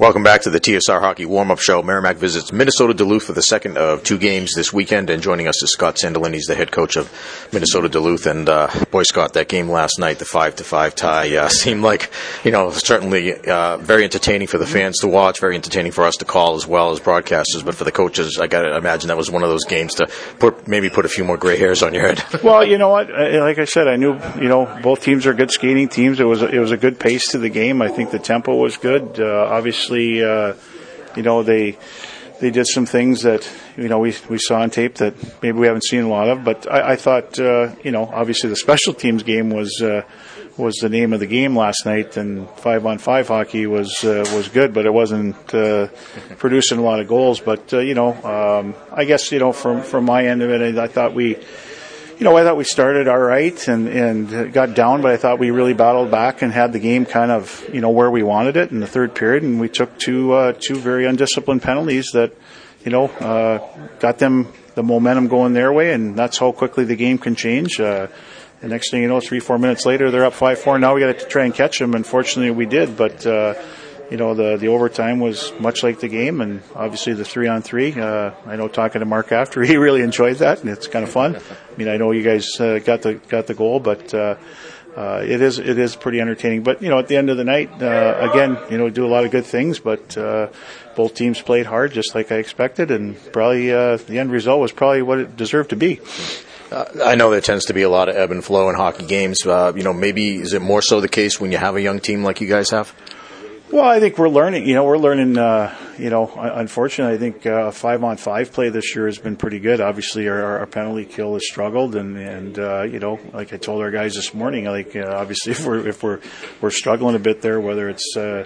Welcome back to the TSR Hockey Warm Up Show. Merrimack visits Minnesota Duluth for the second of two games this weekend, and joining us is Scott Sandelin. He's the head coach of Minnesota Duluth. And uh, boy, Scott, that game last night, the five to five tie, uh, seemed like you know certainly uh, very entertaining for the fans to watch, very entertaining for us to call as well as broadcasters. But for the coaches, I got to imagine that was one of those games to put maybe put a few more gray hairs on your head. well, you know what? Like I said, I knew you know both teams are good skating teams. It was it was a good pace to the game. I think the tempo was good. Uh, obviously uh, you know, they they did some things that you know we we saw on tape that maybe we haven't seen a lot of. But I, I thought uh, you know obviously the special teams game was uh, was the name of the game last night, and five on five hockey was uh, was good, but it wasn't uh, producing a lot of goals. But uh, you know, um, I guess you know from from my end of it, I thought we you know, I thought we started all right and, and got down, but I thought we really battled back and had the game kind of, you know, where we wanted it in the third period. And we took two, uh, two very undisciplined penalties that, you know, uh, got them the momentum going their way. And that's how quickly the game can change. Uh, the next thing you know, three, four minutes later, they're up 5-4. Now we got to try and catch them. Unfortunately, we did, but, uh, you know, the, the overtime was much like the game and obviously the three on three. Uh, I know talking to Mark after, he really enjoyed that and it's kind of fun. I mean, I know you guys uh, got the, got the goal, but, uh, uh, it is it is pretty entertaining. But you know, at the end of the night, uh, again, you know, do a lot of good things. But uh, both teams played hard, just like I expected, and probably uh, the end result was probably what it deserved to be. Uh, I know there tends to be a lot of ebb and flow in hockey games. Uh, you know, maybe is it more so the case when you have a young team like you guys have? Well, I think we're learning. You know, we're learning. Uh, you know, unfortunately, I think uh, five on five play this year has been pretty good. Obviously, our, our penalty kill has struggled, and and uh, you know, like I told our guys this morning, like uh, obviously, if we're if we're we're struggling a bit there, whether it's uh,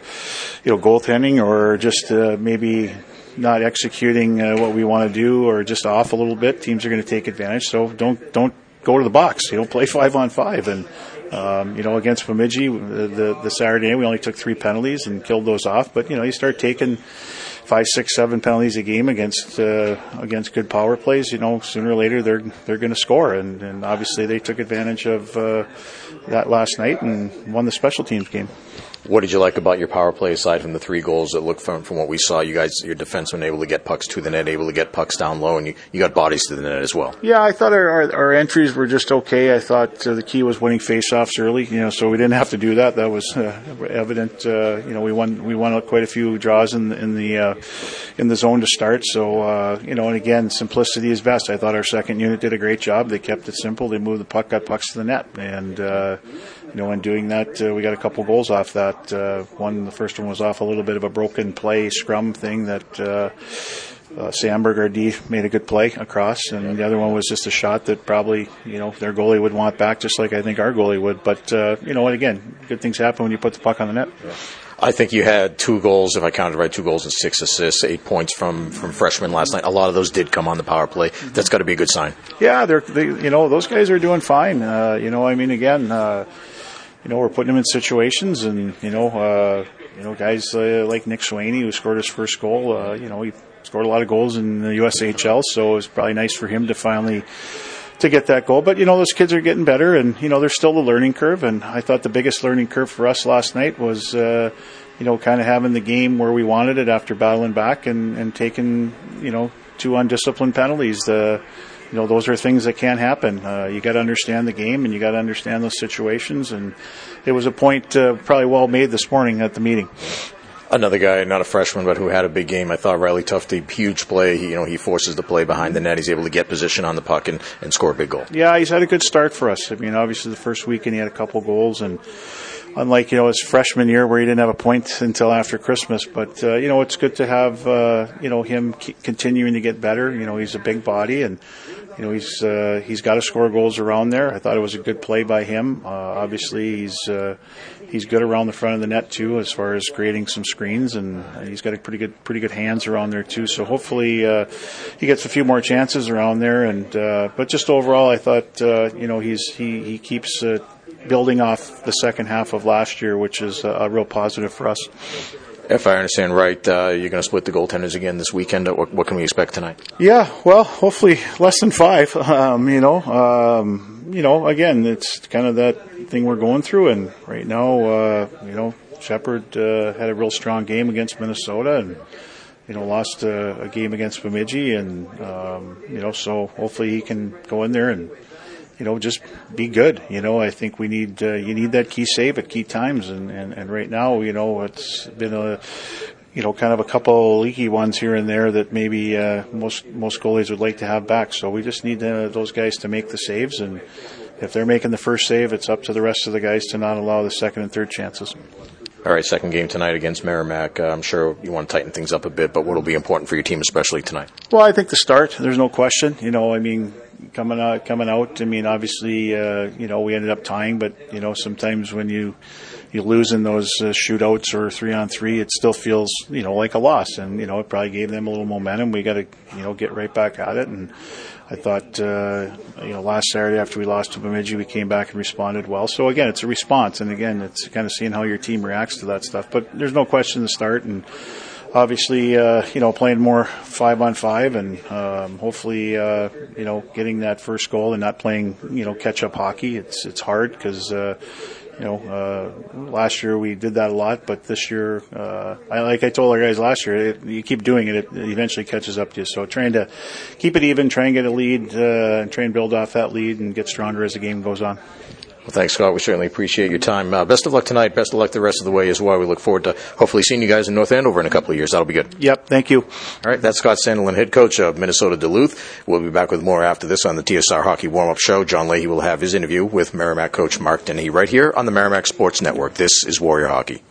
you know goaltending or just uh, maybe not executing uh, what we want to do, or just off a little bit, teams are going to take advantage. So don't don't go to the box. You know, play five on five and um, you know, against Bemidji, the, the, the Saturday we only took three penalties and killed those off. But you know, you start taking five, six, seven penalties a game against uh, against good power plays. You know, sooner or later they're they're going to score, and, and obviously they took advantage of uh, that last night and won the special teams game. What did you like about your power play aside from the three goals that look from from what we saw? You guys, your defensemen able to get pucks to the net, able to get pucks down low, and you, you got bodies to the net as well. Yeah, I thought our, our, our entries were just okay. I thought uh, the key was winning faceoffs early, you know, so we didn't have to do that. That was uh, evident. Uh, you know, we won we won quite a few draws in in the uh, in the zone to start. So uh, you know, and again, simplicity is best. I thought our second unit did a great job. They kept it simple. They moved the puck, got pucks to the net, and uh, you know, in doing that, uh, we got a couple goals off that. Uh, one, the first one was off a little bit of a broken play scrum thing that uh, uh, Samberg, D, made a good play across, and the other one was just a shot that probably, you know, their goalie would want back, just like I think our goalie would. But uh, you know, and again, good things happen when you put the puck on the net. Yeah. I think you had two goals, if I counted right, two goals and six assists, eight points from from freshmen last night. A lot of those did come on the power play. That's got to be a good sign. Yeah, they're they, you know those guys are doing fine. Uh, you know, I mean, again. Uh, you know, we're putting him in situations, and you know, uh, you know, guys uh, like Nick Swaney who scored his first goal. Uh, you know, he scored a lot of goals in the USHL, so it's probably nice for him to finally to get that goal. But you know, those kids are getting better, and you know, there's still a learning curve. And I thought the biggest learning curve for us last night was, uh, you know, kind of having the game where we wanted it after battling back and and taking, you know, two undisciplined penalties. Uh, you know, those are things that can happen. Uh, you got to understand the game and you got to understand those situations. And it was a point uh, probably well made this morning at the meeting. Another guy, not a freshman, but who had a big game. I thought Riley Tufte, huge play. He, you know, he forces the play behind the net. He's able to get position on the puck and, and score a big goal. Yeah, he's had a good start for us. I mean, obviously the first weekend he had a couple goals and unlike you know his freshman year where he didn't have a point until after Christmas. But uh, you know it's good to have uh, you know him continuing to get better. You know he's a big body and you know he's uh, he's got to score goals around there. I thought it was a good play by him. Uh, obviously, he's uh, he's good around the front of the net too, as far as creating some screens, and he's got a pretty good pretty good hands around there too. So hopefully, uh, he gets a few more chances around there. And uh, but just overall, I thought uh, you know he's he he keeps building off the second half of last year, which is a, a real positive for us. If I understand right, uh, you're going to split the goaltenders again this weekend. What, what, can we expect tonight? Yeah, well, hopefully less than five. Um, you know, um, you know, again, it's kind of that thing we're going through, and right now, uh, you know, Shepard uh, had a real strong game against Minnesota and you know lost a, a game against Bemidji, and um, you know so hopefully he can go in there and you know just be good. You know I think we need uh, you need that key save at key times, and, and and right now you know it's been a you know, kind of a couple leaky ones here and there that maybe uh, most most goalies would like to have back. So we just need uh, those guys to make the saves, and if they're making the first save, it's up to the rest of the guys to not allow the second and third chances. All right, second game tonight against Merrimack. Uh, I'm sure you want to tighten things up a bit, but what will be important for your team, especially tonight? Well, I think the start. There's no question. You know, I mean, coming out, coming out. I mean, obviously, uh, you know, we ended up tying, but you know, sometimes when you you lose in those uh, shootouts or three on three, it still feels you know like a loss, and you know, it probably gave them a little momentum. We got to you know get right back at it and I thought, uh, you know, last Saturday after we lost to Bemidji, we came back and responded well. So again, it's a response, and again, it's kind of seeing how your team reacts to that stuff. But there's no question to start, and obviously, uh, you know, playing more five on five, and um, hopefully, uh, you know, getting that first goal and not playing, you know, catch up hockey. It's it's hard because. Uh, you know, uh, last year we did that a lot, but this year, uh, I, like I told our guys last year, it, you keep doing it, it eventually catches up to you. So trying to keep it even, try and get a lead, uh, and try and build off that lead and get stronger as the game goes on. Well, thanks, Scott. We certainly appreciate your time. Uh, best of luck tonight. Best of luck the rest of the way as well. We look forward to hopefully seeing you guys in North Andover in a couple of years. That'll be good. Yep. Thank you. All right. That's Scott Sandelin, head coach of Minnesota Duluth. We'll be back with more after this on the TSR Hockey Warm Up Show. John Leahy will have his interview with Merrimack coach Mark Dennehy right here on the Merrimack Sports Network. This is Warrior Hockey.